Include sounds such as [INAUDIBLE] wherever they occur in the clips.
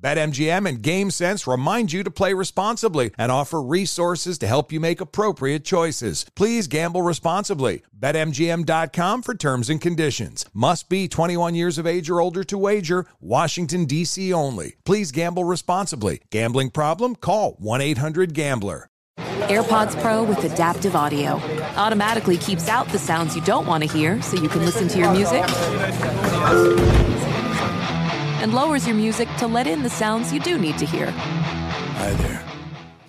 BetMGM and GameSense remind you to play responsibly and offer resources to help you make appropriate choices. Please gamble responsibly. BetMGM.com for terms and conditions. Must be 21 years of age or older to wager. Washington, D.C. only. Please gamble responsibly. Gambling problem? Call 1 800 Gambler. AirPods Pro with adaptive audio automatically keeps out the sounds you don't want to hear so you can listen to your music and lowers your music to let in the sounds you do need to hear. Hi there.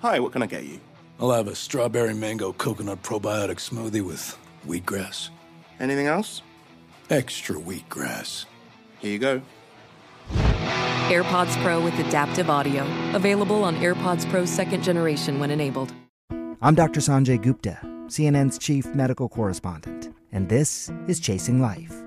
Hi, what can I get you? I'll have a strawberry mango coconut probiotic smoothie with wheatgrass. Anything else? Extra wheatgrass. Here you go. AirPods Pro with adaptive audio. Available on AirPods Pro second generation when enabled. I'm Dr. Sanjay Gupta, CNN's chief medical correspondent, and this is Chasing Life.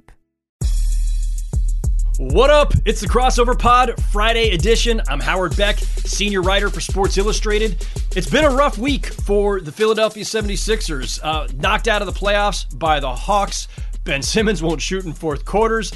What up? It's the Crossover Pod Friday edition. I'm Howard Beck, senior writer for Sports Illustrated. It's been a rough week for the Philadelphia 76ers. Uh, knocked out of the playoffs by the Hawks. Ben Simmons won't shoot in fourth quarters.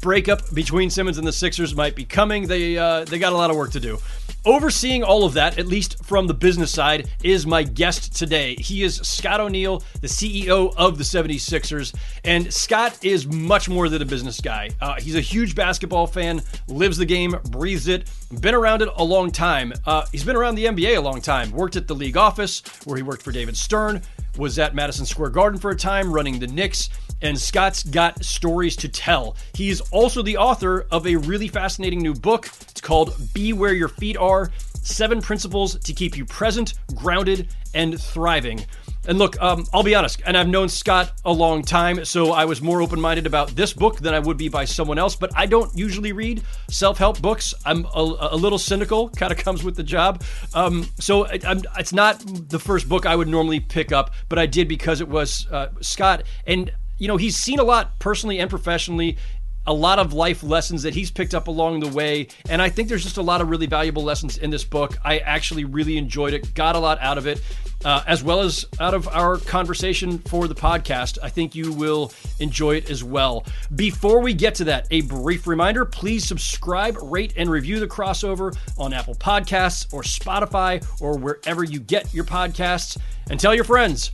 Breakup between Simmons and the Sixers might be coming. They uh, they got a lot of work to do. Overseeing all of that, at least from the business side, is my guest today. He is Scott O'Neil, the CEO of the 76ers. And Scott is much more than a business guy. Uh, he's a huge basketball fan, lives the game, breathes it, been around it a long time. Uh, he's been around the NBA a long time, worked at the league office where he worked for David Stern, was at Madison Square Garden for a time running the Knicks and Scott's got stories to tell. He is also the author of a really fascinating new book. It's called Be Where Your Feet Are Seven Principles to Keep You Present, Grounded, and Thriving. And look, um, I'll be honest, and I've known Scott a long time, so I was more open minded about this book than I would be by someone else. But I don't usually read self help books. I'm a, a, little cynical, [LAUGHS] kind of comes with the job. Um, so it, it's not the first book I would normally pick up, but I did because it was uh, Scott. And you know, he's seen a lot personally and professionally a lot of life lessons that he's picked up along the way. And I think there's just a lot of really valuable lessons in this book. I actually really enjoyed it, got a lot out of it, uh, as well as out of our conversation for the podcast. I think you will enjoy it as well. Before we get to that, a brief reminder please subscribe, rate, and review the crossover on Apple Podcasts or Spotify or wherever you get your podcasts. And tell your friends.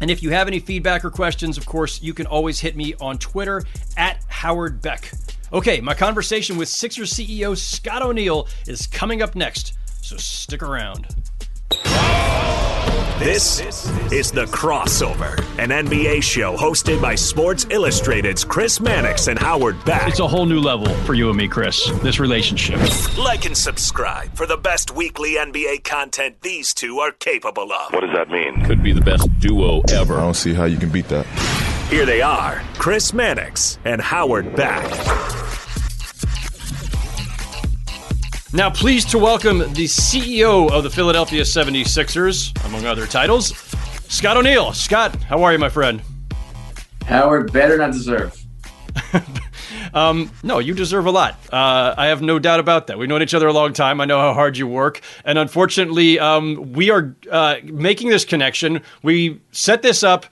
And if you have any feedback or questions, of course, you can always hit me on Twitter at Howard Beck. Okay, my conversation with Sixers CEO Scott O'Neil is coming up next, so stick around. This is The Crossover, an NBA show hosted by Sports Illustrated's Chris Mannix and Howard Beck. It's a whole new level for you and me, Chris, this relationship. Like and subscribe for the best weekly NBA content these two are capable of. What does that mean? Could be the best duo ever. I don't see how you can beat that. Here they are, Chris Mannix and Howard Beck. Now, pleased to welcome the CEO of the Philadelphia 76ers, among other titles, Scott O'Neil. Scott, how are you, my friend? Howard, better not deserve. [LAUGHS] Um, no, you deserve a lot. Uh, I have no doubt about that. We've known each other a long time. I know how hard you work, and unfortunately, um, we are uh, making this connection. We set this up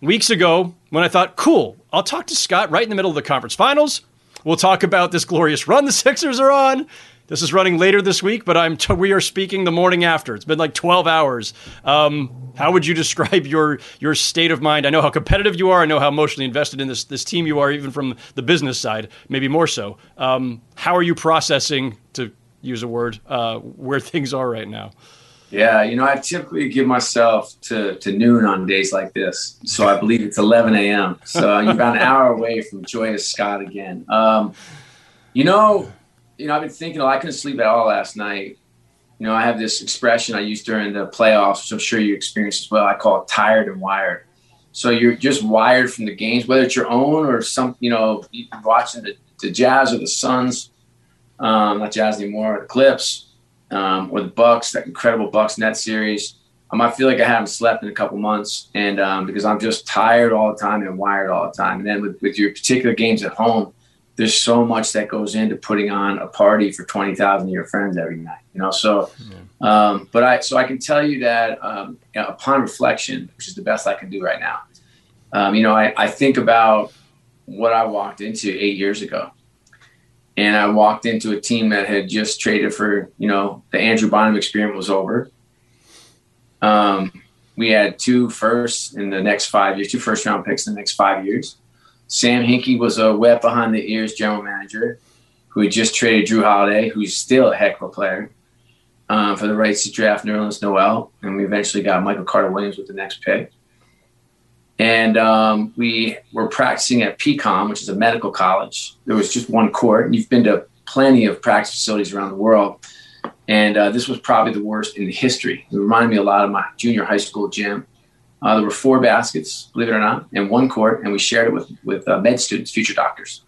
weeks ago when I thought, cool, I'll talk to Scott right in the middle of the conference finals. We'll talk about this glorious run the Sixers are on. This is running later this week, but I'm t- [LAUGHS] we are speaking the morning after. It's been like 12 hours. Um, how would you [LAUGHS] describe your your state of mind? I know how competitive you are. I know how emotionally invested in this this team you are, even from the business side, maybe more so. Um, how are you processing, to use a word, uh, where [LAUGHS] things are right now? Yeah, you know, I typically give myself to, to noon on days like this. So I believe it's 11 a.m. So you're about an hour away from joyous Scott again. Um, you know, you know, I've been thinking, I couldn't sleep at all last night. You know, I have this expression I use during the playoffs, which I'm sure you experienced as well. I call it tired and wired. So you're just wired from the games, whether it's your own or some, you know, watching the, the Jazz or the Suns, um, not Jazz anymore, the Clips um, or the Bucks, that incredible Bucks net series. Um, I feel like I haven't slept in a couple months, and um, because I'm just tired all the time and wired all the time. And then with, with your particular games at home, there's so much that goes into putting on a party for twenty thousand of your friends every night. You know, so. Um, but I so I can tell you that um, you know, upon reflection, which is the best I can do right now. Um, you know, I, I think about what I walked into eight years ago and I walked into a team that had just traded for, you know, the Andrew Bynum experiment was over. Um, we had two firsts in the next five years, two first round picks in the next five years. Sam Hinkie was a wet behind the ears general manager who had just traded Jrue Holiday, who's still a heck of a player, um, for the rights to draft Nerlens Noel. And we eventually got Michael Carter Williams with the next pick. And um, we were practicing at PCOM, which is a medical college. There was just one court. And you've been to plenty of practice facilities around the world. And uh, this was probably the worst in history. It reminded me a lot of my junior high school gym. Uh, there were four baskets, believe it or not, and one court, and we shared it with with uh, med students, future doctors.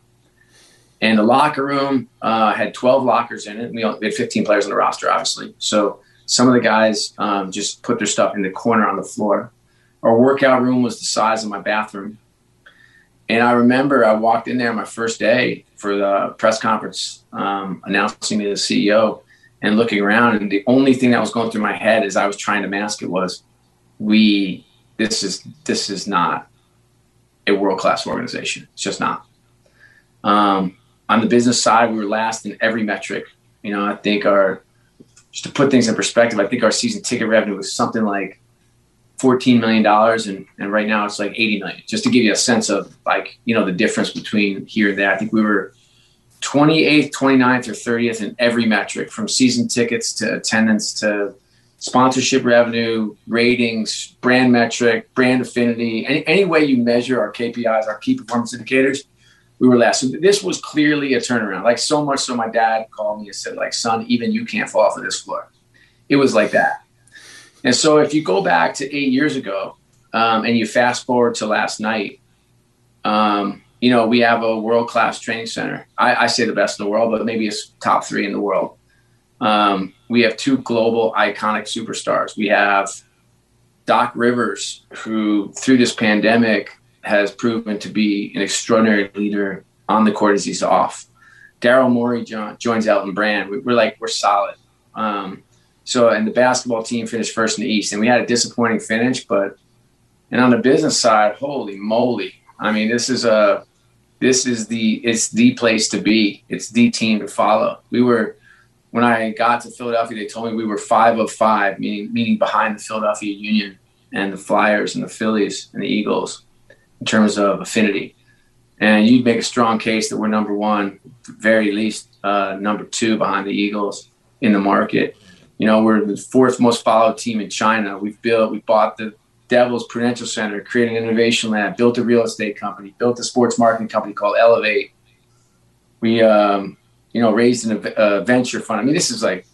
And the locker room uh, had 12 lockers in it. We, we, had 15 players on the roster, obviously. So some of the guys um, just put their stuff in the corner on the floor our workout room was the size of my bathroom. And I remember I walked in there my first day for the press conference, um, announcing me the CEO and looking around. And the only thing that was going through my head as I was trying to mask it was, we, this is, this is not a world-class organization. It's just not. Um, on the business side, we were last in every metric. You know, I think our, just to put things in perspective, I think our season ticket revenue was something like $14 million and, and and right now it's like 80 million just to give you a sense of like you know the difference between here and there i think we were 28th 29th or 30th in every metric from season tickets to attendance to sponsorship revenue ratings brand metric brand affinity any, any way you measure our kpis our key performance indicators we were last so this was clearly a turnaround like so much so my dad called me and said like son even you can't fall off of this floor it was like that and so if you go back to eight years ago um, and you fast forward to last night, um, you know, we have a world class training center. I, I, say the best in the world, but maybe it's top three in the world. Um, we have two global iconic superstars. We have Doc Rivers, who through this pandemic has proven to be an extraordinary leader on the court as he's off. Daryl Morey joins Elton Brand. We, are like, we're solid. Um, so, and the basketball team finished first in the East, and we had a disappointing finish. But, and on the business side, holy moly! I mean, this is a, this is the, it's the place to be. It's the team to follow. We were, when I got to Philadelphia, they told me we were five of five, meaning meaning behind the Philadelphia Union and the Flyers and the Phillies and the Eagles in terms of affinity. And you'd make a strong case that we're number one, very least uh, number two behind the Eagles in the market. You know, we're the fourth most followed team in China. We've built, we bought the Devils Prudential Center, created an innovation lab, built a real estate company, built a sports marketing company called Elevate. We, um, you know, raised in a venture fund. I mean, this is like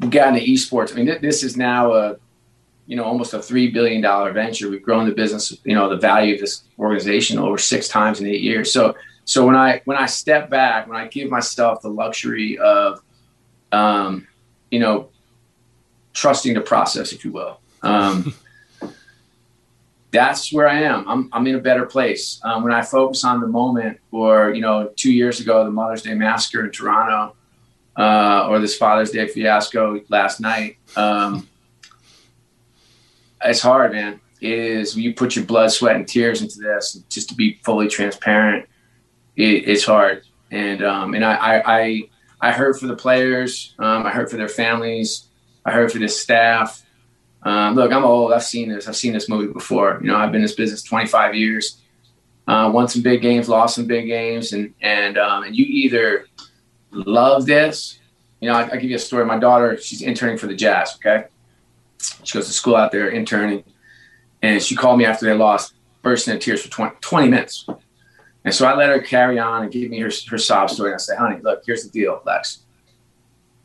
we got into esports. I mean, this is now a, you know, almost a three billion dollar venture. We've grown the business, you know, the value of this organization over six times in eight years. So, so when I when I step back, when I give myself the luxury of, um, you know, trusting the process, if you will. Um, [LAUGHS] that's where I am. I'm, I'm in a better place. Um, when I focus on the moment, or, you know, two years ago, the Mother's Day Massacre in Toronto, uh, or this Father's Day fiasco last night, um, it's hard, man. It is you put your blood, sweat, and tears into this, just to be fully transparent, it, it's hard. And um, and I, I, I I heard for the players, um, I heard for their families, I heard for the staff. Um, look, I'm old. I've seen this. I've seen this movie before. You know, I've been in this business 25 years. Uh, won some big games, lost some big games, and and um, and you either love this. You know, I, I give you a story. My daughter, she's interning for the Jazz. Okay, she goes to school out there interning, and she called me after they lost, bursting into tears for 20, 20 minutes. And so I let her carry on and give me her, her sob story. And I said, honey, look, here's the deal, Lex.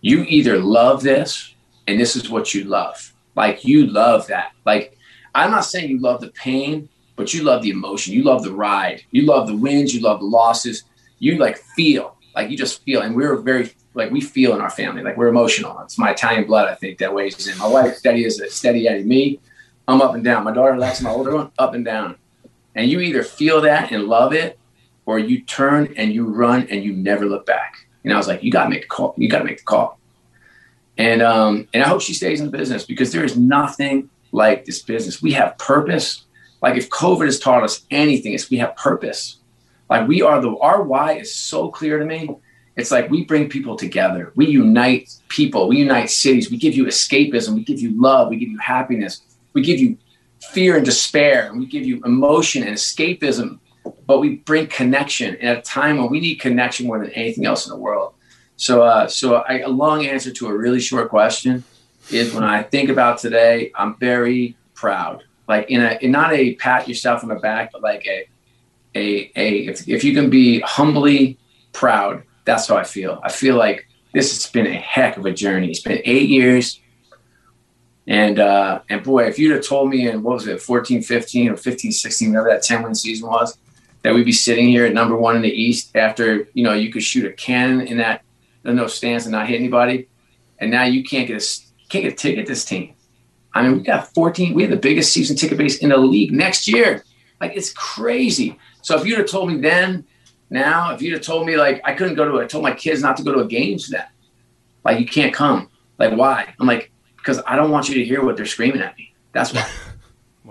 You either love this and this is what you love. Like you love that. Like I'm not saying you love the pain, but you love the emotion. You love the ride. You love the wins. You love the losses. You like feel like you just feel. And we're very like we feel in our family. Like we're emotional. It's my Italian blood, I think, that weighs in. My wife steady as a steady Eddie. Me, I'm up and down. My daughter Lex, my older one, up and down. And you either feel that and love it, or you turn and you run and you never look back. And I was like, you got to make the call. You got to make the call. And um, and I hope she stays in the business because there is nothing like this business. We have purpose. Like if COVID has taught us anything, it's we have purpose. Like we are the our why is so clear to me. It's like we bring people together. We unite people. We unite cities. We give you escapism. We give you love. We give you happiness. We give you fear and despair. We give you emotion and escapism but we bring connection at a time when we need connection more than anything else in the world. So, uh, so I, a long answer to a really short question is when I think about today, I'm very proud. Like in a, in not a pat yourself on the back, but like a, a, a if, if you can be humbly proud, that's how I feel. I feel like this has been a heck of a journey. It's been eight years. And uh, and boy, if you'd have told me in what was it, 14, 15 or 15, 16, whatever that 10 win season was, that we'd be sitting here at number one in the East after you know you could shoot a cannon in that in those stands and not hit anybody, and now you can't get a can't get a ticket. This team, I mean, we got 14. We have the biggest season ticket base in the league next year. Like it's crazy. So if you'd have told me then, now if you'd have told me like I couldn't go to, I told my kids not to go to a game for that. Like you can't come. Like why? I'm like because I don't want you to hear what they're screaming at me. That's why. wow. [LAUGHS]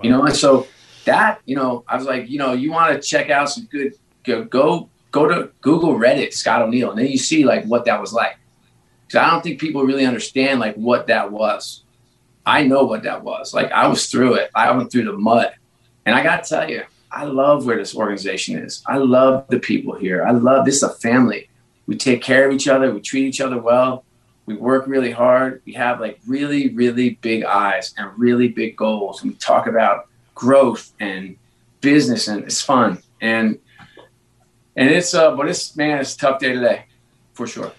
You know, and so that you know i was like you know you want to check out some good go go go to google reddit scott o'neil and then you see like what that was like. Because i don't think people really understand like what that was. I know what that was. Like i was through it. I went through the mud. And i gotta tell you i love where this organization is. I love the people here. I love this is a family. We take care of each other. We treat each other well. We work really hard. We have like really really big eyes and really big goals. And we talk about growth and business and it's fun. And and it's uh but it's man it's a tough day today for sure.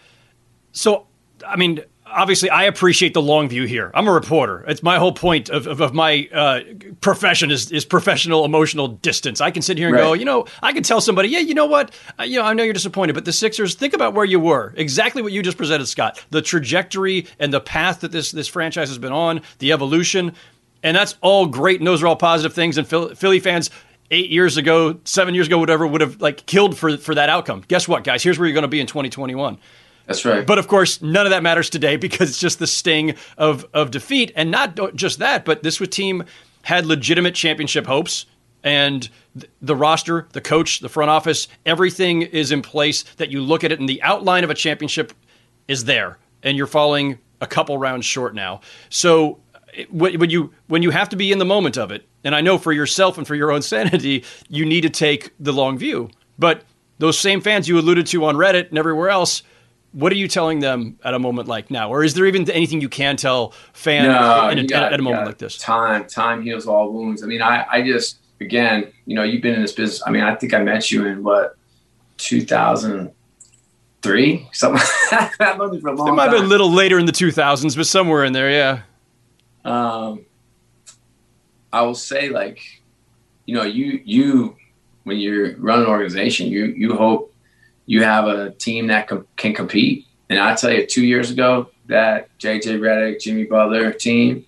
So i mean obviously i appreciate the long view here. I'm a reporter. It's my whole point of, of, of my uh, profession is, is professional emotional distance. I can sit here and right. go you know i can tell somebody yeah you know what? Uh, you know i know you're disappointed but the sixers think about where you were. Exactly what you just presented scott. The trajectory and the path that this this franchise has been on the evolution and that's all great, and those are all positive things. And Philly fans eight years ago, seven years ago, whatever, would have like killed for for that outcome. Guess what, guys? Here's where you're going to be in 2021. That's right. But of course, none of that matters today because it's just the sting of of defeat, and not just that, but this team had legitimate championship hopes. And the roster, the coach, the front office, everything is in place that you look at it and the outline of a championship is there. And you're falling a couple rounds short now. So when you when you have to be in the moment of it, and I know for yourself and for your own [LAUGHS] sanity, you need to take the long view. But those same fans you alluded to on Reddit and everywhere else, what are you telling them at a moment like now, or is there even anything you can tell fans no, in a, got, at a moment like this? Time, time heals all wounds. I mean, I, I just again, you know, you've been in this business. I mean, I think I met you in what 2003, [LAUGHS] something. [LAUGHS] that might for a long. It might time. have been a little later in the 2000s, but somewhere in there, yeah. Um, I will say like, you know, you you when you run an organization, you you hope you have a team that com- can compete. And I tell you, two years ago, that JJ Redick, Jimmy Butler team,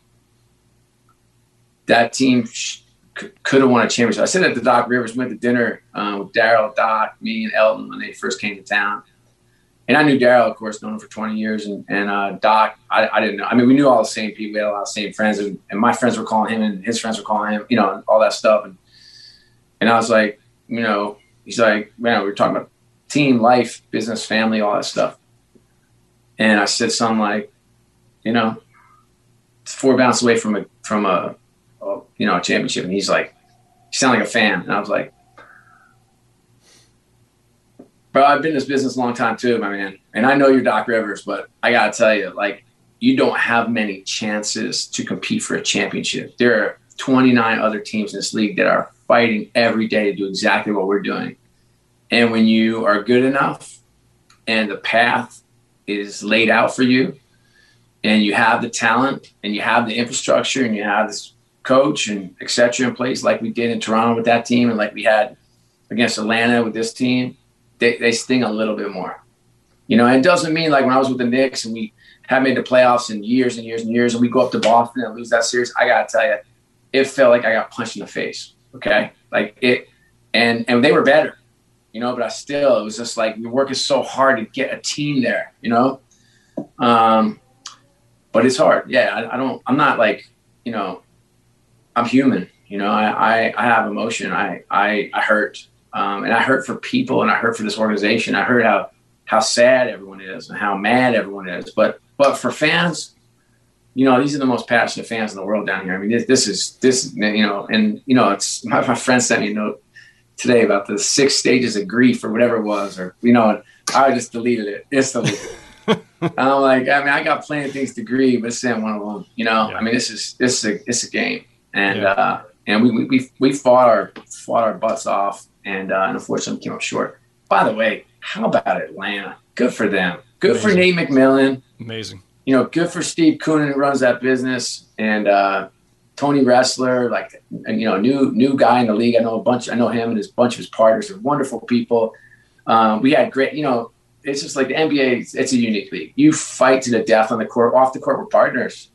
that team c- could have won a championship. I said at the Doc Rivers, went to dinner uh, with Daryl, Doc, me, and Elton when they first came to town. And I knew Daryl, of course, known him for 20 years. And, and uh, Doc, I, I, didn't know. I mean, we knew all the same people. We had a lot of same friends. And, and, my friends were calling him, and his friends were calling him, you know, and all that stuff. And, and I was like, you know, he's like, man, we were talking about team, life, business, family, all that stuff. And I said something like, you know, it's four bounces away from a from a, a, you know a championship, and he's like, you sound like a fan, and I was like, bro, I've been in this business a long time too, my man, and I know you're Doc Rivers, but I gotta tell you, like, you don't have many chances to compete for a championship. There are 29 other teams in this league that are fighting every day to do exactly what we're doing, and when you are good enough, and the path is laid out for you and you have the talent and you have the infrastructure and you have this coach and et cetera in place like we did in Toronto with that team and like we had against Atlanta with this team, they, they sting a little bit more. You know, and it doesn't mean like when I was with the Knicks and we had made the playoffs in years and years and years and we go up to Boston and lose that series, I gotta tell you, it felt like I got punched in the face. Okay. Like it and and they were better, you know, but I still it was just like you're working so hard to get a team there, you know? Um but it's hard. Yeah, I, I, don't. I'm not like you know. I'm human. You know, I I, I have emotion. I I, I hurt, um, and I hurt for people, and I hurt for this organization. I heard how how sad everyone is and how mad everyone is. But but for fans, you know, these are the most passionate fans in the world down here. I mean, this, this is this you know, and you know, it's my, my friend sent me a note today about the six stages of grief or whatever it was, or you know, I just deleted it. It's [LAUGHS] deleted. I'm like, I mean, I got plenty of things to grieve, but this ain't one of them. You know, yeah. I mean, this is this is a it's a game, and yeah. uh, and we, we we fought our fought our butts off, and, uh, and unfortunately came up short. By the way, how about Atlanta? Good for them. Good Amazing. for Nate McMillan. Amazing. You know, good for Steve Koonin who runs that business, and uh, Tony Ressler, like you know, new new guy in the league. I know a bunch. I know him and his bunch of his partners are wonderful people. Um, we had great, you know, it's just like the NBA. It's a unique league. You fight to the death on the court. Off the court, we're partners.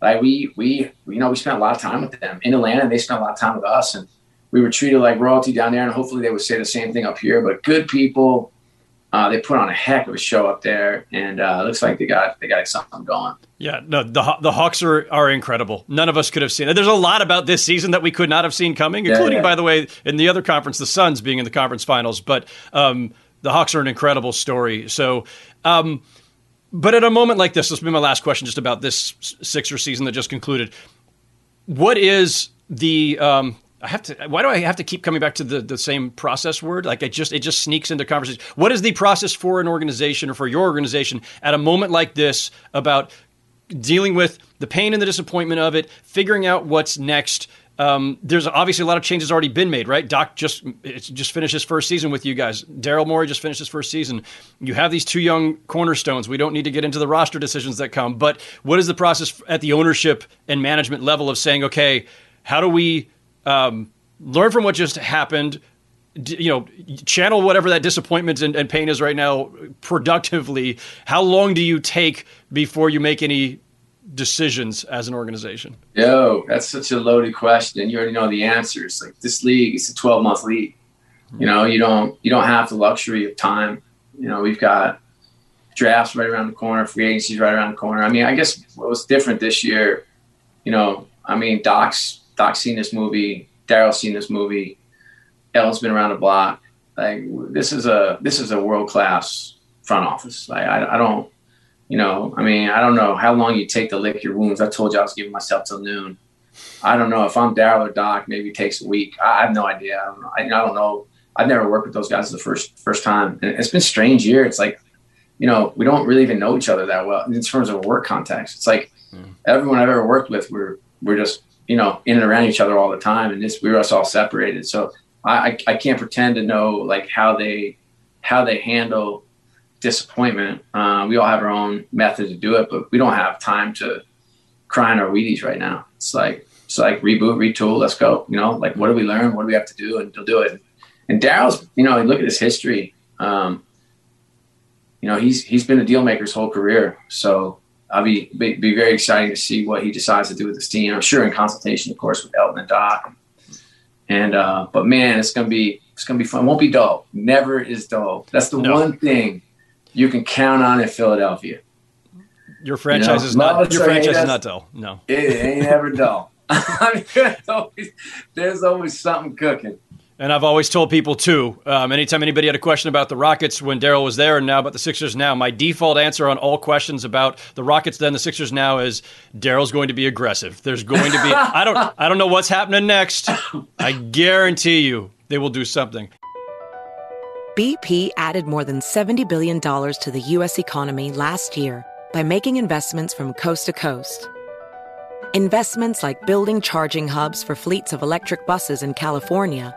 Like we, we, you know, we spent a lot of time with them in Atlanta. and They spent a lot of time with us, and we were treated like royalty down there. And hopefully, they would say the same thing up here. But good people. Uh, they put on a heck of a show up there, and uh, looks like they got they got something going. Yeah, no, the the Hawks are are incredible. None of us could have seen it. There's a lot about this season that we could not have seen coming, including, yeah, yeah. by the way, in the other conference, the Suns being in the conference finals. But um, the Hawks are an incredible story. So, um, but at a moment like this, this will be my last question just about this Sixer season that just concluded. What is the um, I have to. Why do I have to keep coming back to the, the same process word? Like it just it just sneaks into conversation. What is the process for an organization or for your organization at a moment like this about dealing with the pain and the disappointment of it, figuring out what's next, um, there's obviously a lot of changes already been made, right? Doc just just finished his first season with you guys. Daryl Morey just finished his first season. You have these two young cornerstones. We don't need to get into the roster decisions that come, but what is the process at the ownership and management level of saying, okay, how do we um, learn from what just happened? you know, channel whatever that disappointment and, and pain is right now productively. How long do you take before you make any decisions as an organization? Yo, that's such a loaded question. You already know the answers. Like this league, it's a 12 month league. You know, you don't you don't have the luxury of time. You know, we've got drafts right around the corner, free agencies right around the corner. I mean, I guess what was different this year, you know, I mean, Doc's Doc's seen this movie, Daryl's seen this movie, Elton's been around the block. Like this is a this is a world class front office. Like I, I don't you know, I mean, I don't know how long you take to lick your wounds. I told you I was giving myself till noon. I don't know if I'm Daryl or Doc. Maybe it takes a week. I have no idea. I don't know. I, I don't know. I've never worked with those guys the first first time, and it's been a strange year. It's like, you know, we don't really even know each other that well in terms of work context. It's like mm. everyone I've ever worked with, we're we're just you know in and around each other all the time, and this we were us all separated. So I, I can't pretend to know like how they how they handle disappointment. Uh, we all have our own method to do it, but we don't have time to cry in our Wheaties right now. It's like it's like reboot, retool, let's go. You know, like what do we learn? What do we have to do? And they'll do it. And Daryl's, you know, look at his history. Um, you know, he's he's been a deal maker his whole career. So I'll be, be, be very exciting to see what he decides to do with this team. I'm sure in consultation, of course, with Elton and Doc. And uh, but man, it's gonna be it's gonna be fun. It won't be dull. Never is dull. That's the No. one thing you can count on in Philadelphia. Your franchise You know, is not Love your franchise is not dull. No. It ain't ever dull. [LAUGHS] I mean, there's always, there's always something cooking. And I've always told people too, um, anytime anybody had a question about the Rockets when Daryl was there and now about the Sixers now, my default answer on all questions about the Rockets then the Sixers now is Daryl's going to be aggressive. There's going to be [LAUGHS] I don't I don't know what's happening next. I guarantee you they will do something. BP added more than $70 billion to the U.S. economy last year by making investments from coast to coast. Investments like building charging hubs for fleets of electric buses in California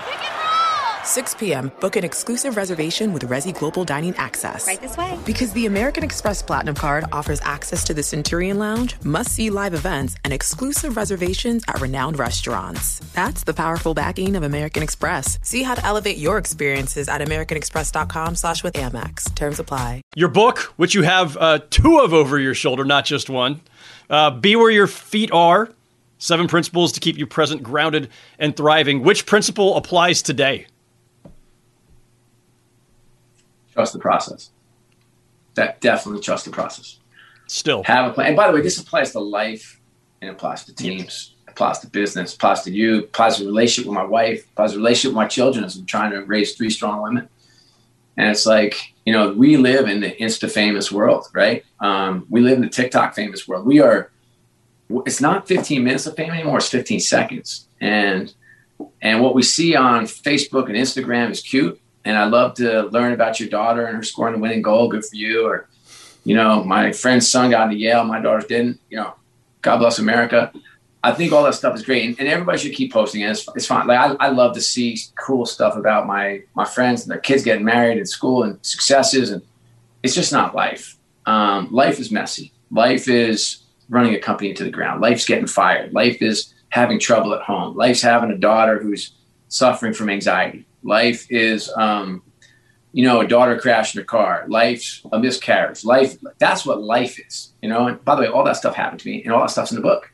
6 p.m., book an exclusive reservation with Resy Global Dining Access. Right this way. Because the American Express Platinum Card offers access to the Centurion Lounge, must see live events, and exclusive reservations at renowned restaurants. That's the powerful backing of American Express. See how to elevate your experiences at AmericanExpress.com slash with Amex. Terms apply. Your book, which you have uh, two of over your shoulder, not just one. Uh, Be where your feet are. Seven principles to keep you present, grounded, and thriving. Which principle applies today? Trust the process. That definitely trust the process. Still have a plan. And by the way, this applies to life and it applies to teams, it applies to business, applies to you, applies to relationship with my wife, applies to relationship with my children as I'm trying to raise three strong women. And it's like, you know, we live in the Insta famous world, right? Um, we live in the TikTok famous world. We are, it's not 15 minutes of fame anymore, it's 15 seconds. And and what we see on Facebook and Instagram is cute. And I love to learn about your daughter and her scoring the winning goal. Good for you. Or, you know, my friend's son got into Yale, my daughter didn't. You know, God bless America. I think all that stuff is great, and, and everybody should keep posting it. It's, it's fine. Like I, I love to see cool stuff about my my friends and their kids getting married in school and successes, and it's just not life. Um, life is messy. Life is running a company into the ground. Life's getting fired. Life is having trouble at home. Life's having a daughter who's suffering from anxiety. Life is, um, you know, a daughter crashed in a car. Life's a miscarriage. Life, that's what life is, you know. And by the way, all that stuff happened to me, and all that stuff's in the book.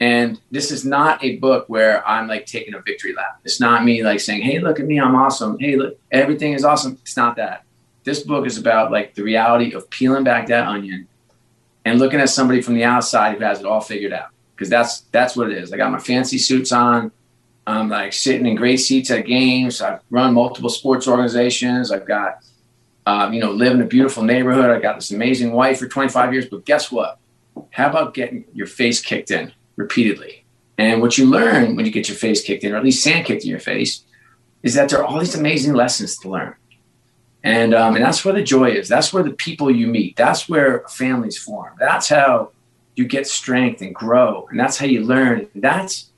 And this is not a book where I'm like taking a victory lap. It's not me like saying, "Hey, look at me, I'm awesome. Hey, look, everything is awesome." It's not that. this book is about like the reality of peeling back that onion and looking at somebody from the outside who has it all figured out. Because that's that's what it is. I got my fancy suits on. I'm like sitting in great seats at games. I've run multiple sports organizations. I've got, um, you know, live in a beautiful neighborhood. I got this amazing wife for 25 years. But guess what? How about getting your face kicked in repeatedly? And what you learn when you get your face kicked in, or at least sand kicked in your face, is that there are all these amazing lessons to learn. And, um, and that's where the joy is. That's where the people you meet. That's where families form. That's how you get strength and grow. And that's how you learn. That's,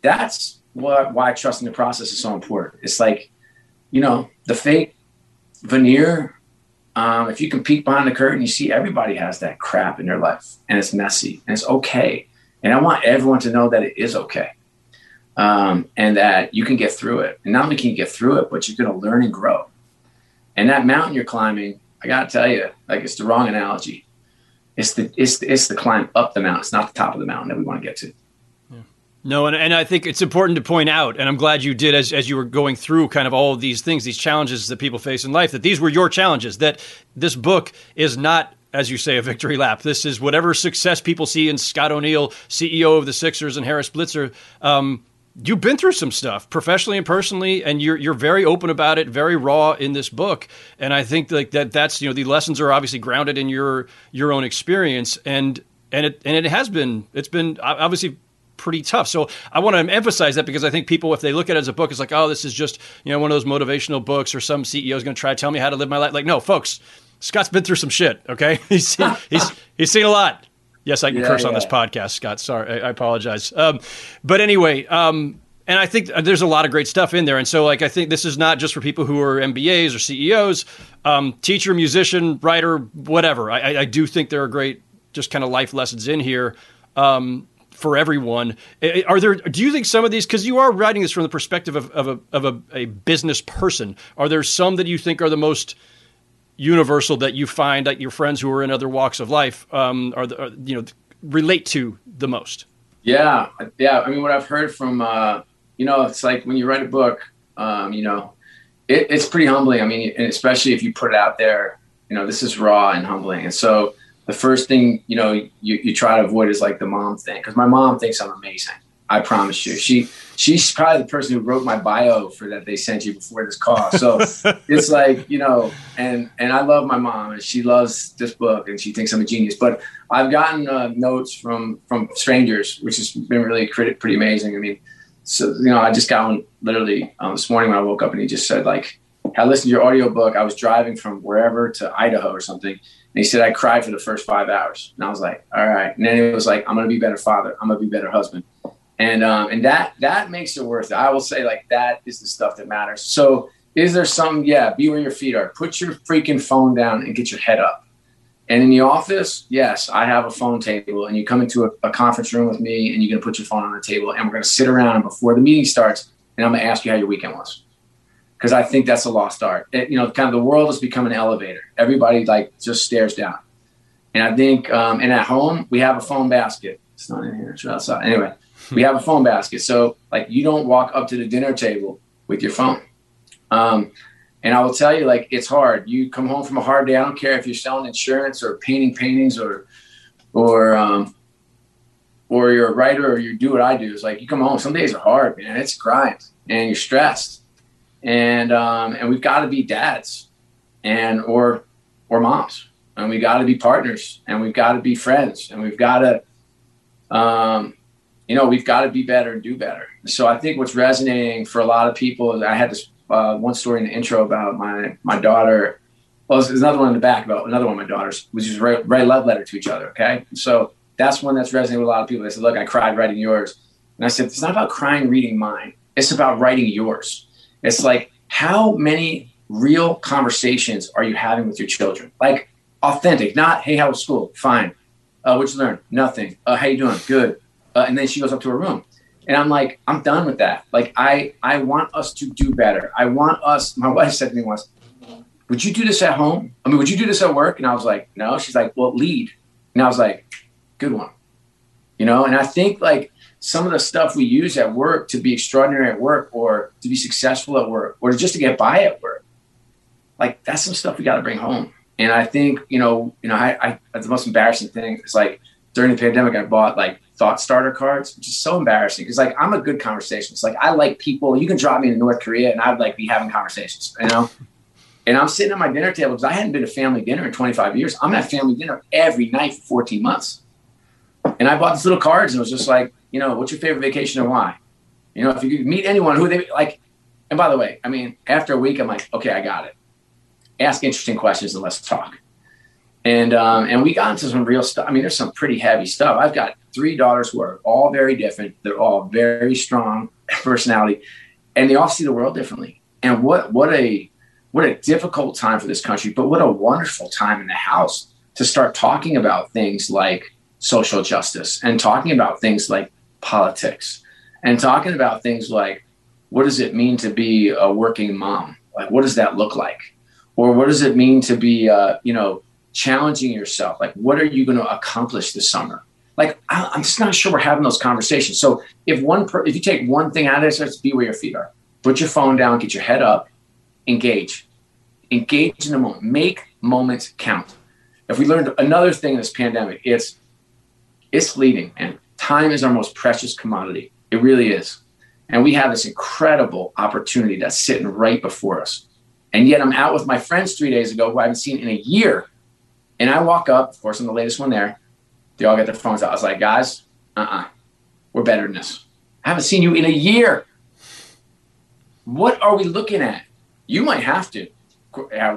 that's what, why trusting the process is so important. It's like, you know, the fake veneer. Um, if you can peek behind the curtain, you see everybody has that crap in their life and it's messy and it's okay. And I want everyone to know that it is okay. Um, and that you can get through it. And not only can you get through it, but you're going to learn and grow. And that mountain you're climbing, I got to tell you, like it's the wrong analogy. It's the, it's the, it's the climb up the mountain. It's not the top of the mountain that we want to get to. No, and, and I think it's important to point out, and I'm glad you did as, as you were going through kind of all of these things, these challenges that people face in life, that these were your challenges, that this book is not as you say, a victory lap. This is whatever success people see in Scott O'Neil, CEO of the Sixers, and Harris Blitzer. Um, you've been through some stuff professionally and personally, and you're you're very open about it, very raw in this book. And I think like that that's you know the lessons are obviously grounded in your your own experience, and and it and it has been it's been obviously pretty tough. So I want to emphasize that because I think people, if they look at it as a book, it's like, oh, this is just you know one of those motivational books, or some CEO is going to try to tell me how to live my life. Like, no, folks, Scott's been through some shit. Okay, [LAUGHS] he's seen, he's he's seen a lot. Yes, I can yeah, curse yeah. on this podcast, Scott. Sorry, I, I apologize. Um, but anyway, um, and I think there's a lot of great stuff in there. And so, like, I think this is not just for people who are MBAs or CEOs, um, teacher, musician, writer, whatever. I, I, do think there are great, just kind of life lessons in here um, for everyone. Are there? Do you think some of these? Because you are writing this from the perspective of, of, a, of a, a business person. Are there some that you think are the most universal that you find that your friends who are in other walks of life um, are, the, are, you know relate to the most? Yeah, yeah. I mean, what I've heard from uh, you know, it's like when you write a book, um, you know, it, it's pretty humbling. I mean, especially if you put it out there, you know, this is raw and humbling. And so the first thing you know you, you try to avoid is like the mom thing because my mom thinks I'm amazing. I promise you. She she's probably the person who wrote my bio for that they sent you before this call. So [LAUGHS] it's like, you know, and and I love my mom and she loves this book and she thinks I'm a genius. But I've gotten uh, notes from from strangers, which has been really pretty, pretty amazing. I mean, so you know, I just got one literally um, this morning when I woke up and he just said like, I listened to your audiobook. I was driving from wherever to Idaho or something. And he said, I cried for the first five hours. And I was like, all right. And then it was like, I'm going to be better father. I'm going to be better husband and um, and that that makes it worth it. I will say like that is the stuff that matters. So is there some? Yeah, be where your feet are. Put your freaking phone down and get your head up. And in the office, yes, I have a phone table, and you come into a, a conference room with me, and you're gonna put your phone on the table, and we're gonna sit around and before the meeting starts, and I'm gonna ask you how your weekend was, because I think that's a lost art. It, you know, kind of the world has become an elevator. Everybody like just stares down, and I think, um, and at home we have a phone basket. It's not in here; it's outside. Anyway, we have a phone basket. So like you don't walk up to the dinner table with your phone. Um, and I will tell you, like it's hard. You come home from a hard day. I don't care if you're selling insurance or painting paintings or or um, or you're a writer or you do what I do. It's like you come home. Some days are hard, man. It's grind and you're stressed. And um, and we've got to be dads and or or moms and we got to be partners and we've got to be friends and we've got to um, you know, we've got to be better and do better. So I think what's resonating for a lot of people I had this uh, one story in the intro about my my daughter. Well, there's another one in the back about another one of my daughters, which is write, write a love letter to each other. Okay, so that's one that's resonating with a lot of people. They said, "Look, I cried writing yours," and I said, "It's not about crying reading mine. It's about writing yours. It's like how many real conversations are you having with your children? Like authentic, not hey, how was school? Fine. Uh, what you learn? Nothing. Uh, how you doing? Good uh, and then she goes up to her room and i'm like i'm done with that like i i want us to do better i want us my [LAUGHS] wife said to me once would you do this at home i mean would you do this at work and i was like no she's like well lead and i was like good one you know and i think like some of the stuff we use at work to be extraordinary at work or to be successful at work or just to get by at work like that's some stuff we got to bring home. And I think, you know, you know, I, I the most embarrassing thing is like during the pandemic, I bought like thought starter cards, which is so embarrassing because like I'm a good conversationalist. Like I like people. You can drop me in North Korea and I'd like be having conversations, you know. And I'm sitting at my dinner table because I hadn't been to family dinner in 25 years. I'm at family dinner every night for 14 months. And I bought these little cards and it was just like, you know, what's your favorite vacation and why? You know, if you meet anyone who they like, and by the way, I mean, after a week, I'm like, okay, I got it. Ask interesting questions and let's talk. And um, and we got into some real stuff. I mean, there's some pretty heavy stuff. I've got three daughters who are all very different. They're all very strong personality, and they all see the world differently. And what what a what a difficult time for this country, but what a wonderful time in the house to start talking about things like social justice and talking about things like politics and talking about things like what does it mean to be a working mom? Like, what does that look like? Or what does it mean to be, uh, you know, challenging yourself? Like, what are you going to accomplish this summer? Like, I, am just not sure we're having those conversations. So if one, per, if you take one thing out of this, let's be where your feet are. Put your phone down, get your head up, engage, engage in the moment, make moments count. If we learned another thing in this pandemic, it's it's fleeting, and time is our most precious commodity. It really is. And we have this incredible opportunity that's sitting right before us. And yet I'm out with my friends three days ago who I haven't seen in a year. And I walk up, of course, I'm the latest one there. They all get their phones out. I was like, guys, uh uh-uh, uh, we are better than this. I haven't seen you in a year. What are we looking at? You might have to.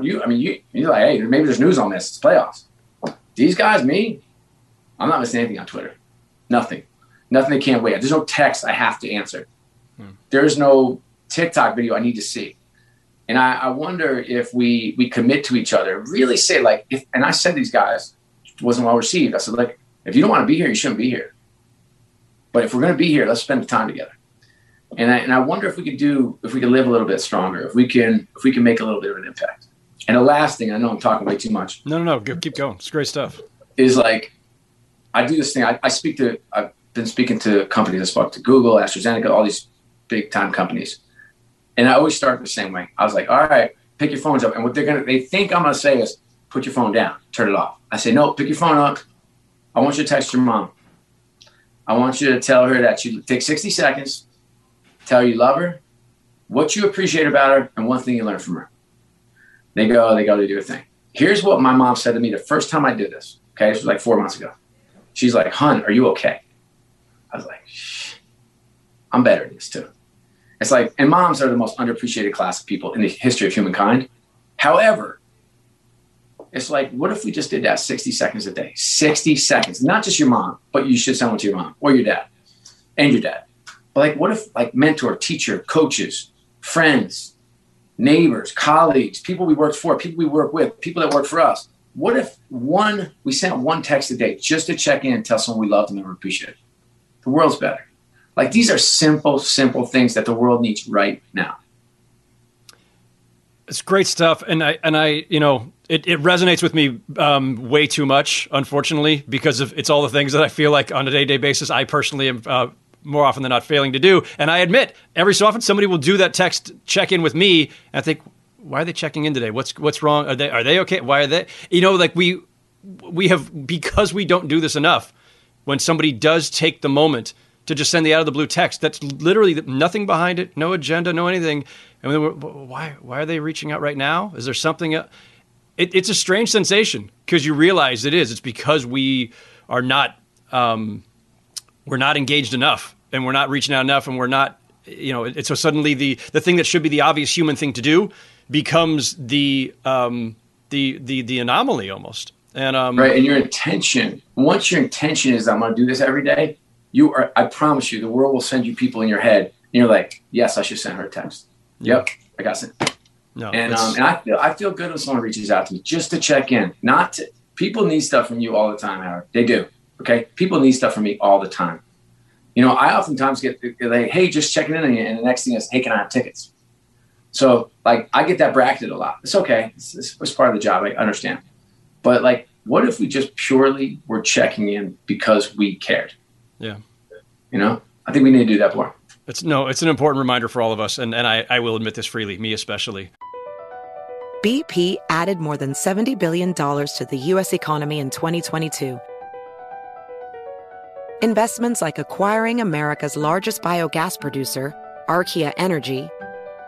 You, I mean, you, you're like, hey, maybe there's news on this. It's playoffs. These guys, me, I'm not missing anything on Twitter. Nothing. Nothing they can't wait. There's no text I have to answer. Hmm. There's no TikTok video I need to see. And I, I, wonder if we we commit to each other, really say like if and I said these guys wasn't well received. I said, like, if you don't want to be here, you shouldn't be here. But if we're gonna be here, let's spend the time together. And I, and I wonder if we could do if we could live a little bit stronger, if we can if we can make a little bit of an impact. And the last thing, I know I'm talking way too much. No, no, no, keep going. It's great stuff. Is like I do this thing. I, I speak to. I've been speaking to companies. I spoke to Google, AstraZeneca, all these big time companies, and I always start the same way. I was like, "All right, pick your phones up," and what they're gonna, they think I'm gonna say is, "Put your phone down, turn it off." I say, "No, pick your phone up. I want you to text your mom. I want you to tell her that you take 60 seconds, tell her you love her, what you appreciate about her, and one thing you learned from her." They go, they go to do a thing. Here's what my mom said to me the first time I did this. Okay, this was like four months ago. She's like, "Hun, are you okay?" I was like, Shh, "I'm better at this too." It's like, and moms are the most underappreciated class of people in the history of humankind. However, it's like, what if we just did that 60 seconds a day? 60 seconds, not just your mom, but you should send one to your mom or your dad and your dad. But like, what if like mentor, teacher, coaches, friends, neighbors, colleagues, people we work for, people we work with, people that work for us, what if one we sent one text a day just to check in and tell someone we love them and we appreciate it? The world's better. Like these are simple, simple things that the world needs right now. It's great stuff, and I and I, you know, it, it resonates with me um, way too much, unfortunately, because of it's all the things that I feel like on a day to day basis. I personally am uh, more often than not failing to do, and I admit every so often somebody will do that text check in with me, and I think, why are they checking in today? What's what's wrong? Are they are they okay? Why are they? You know, like we we have because we don't do this enough. When somebody does take the moment to just send the out of the blue text, that's literally nothing behind it, no agenda, no anything. I why why are they reaching out right now? Is there something? It, it's a strange sensation because you realize it is. It's because we are not um, we're not engaged enough, and we're not reaching out enough, and we're not you know. It's so suddenly the the thing that should be the obvious human thing to do becomes the um, the the the anomaly almost. And um, right, and your intention. Once your intention is, I'm going to do this every day. You are. I promise you, the world will send you people in your head, and you're like, yes, I should send her a text. Yep, I got sent. No, and um, and I feel I feel good when someone reaches out to me just to check in. Not to, people need stuff from you all the time, Howard. They do. Okay, people need stuff from me all the time. You know, I oftentimes get like, hey, just checking in on you, and the next thing is, hey, can I have tickets? So like I get that bracketed a lot. It's okay. It's, it's, it's part of the job. I understand. But like, what if we just purely were checking in because we cared? Yeah. You know, I think we need to do that more. It's no, it's an important reminder for all of us, and and I, I will admit this freely, me especially. BP added more than $70 billion to the U.S. economy in 2022. Investments like acquiring America's largest biogas producer, Archaea Energy,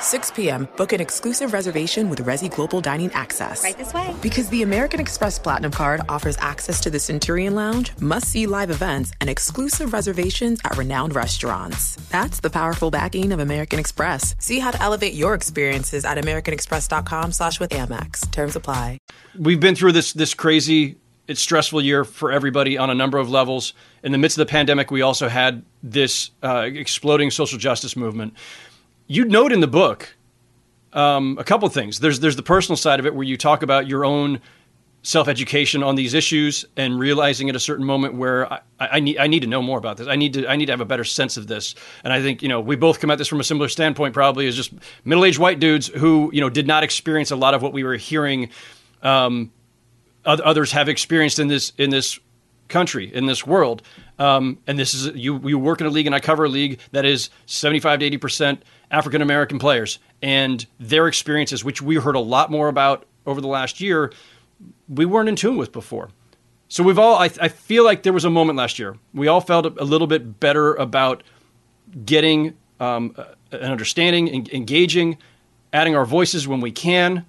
6 p.m., book an exclusive reservation with Resy Global Dining Access. Right this way. Because the American Express Platinum Card offers access to the Centurion Lounge, must see live events, and exclusive reservations at renowned restaurants. That's the powerful backing of American Express. See how to elevate your experiences at AmericanExpress.com slash with Amex. Terms apply. We've been through this this crazy it's stressful year for everybody on a number of levels. In the midst of the pandemic, we also had this uh, exploding social justice movement you note in the book um, a couple of things. There's there's the personal side of it where you talk about your own self education on these issues and realizing at a certain moment where I, I, need I need to know more about this. I need to I need to have a better sense of this. And I think you know we both come at this from a similar standpoint, probably as just middle aged white dudes who you know did not experience a lot of what we were hearing. Um, others have experienced in this in this country in this world. Um, and this is you you work in a league and I cover a league that is 75 to 80 percent African American players and their experiences, which we heard a lot more about over the last year, we weren't in tune with before. So we've all, I, I feel like there was a moment last year. We all felt a little bit better about getting um, an understanding, engaging, adding our voices when we can.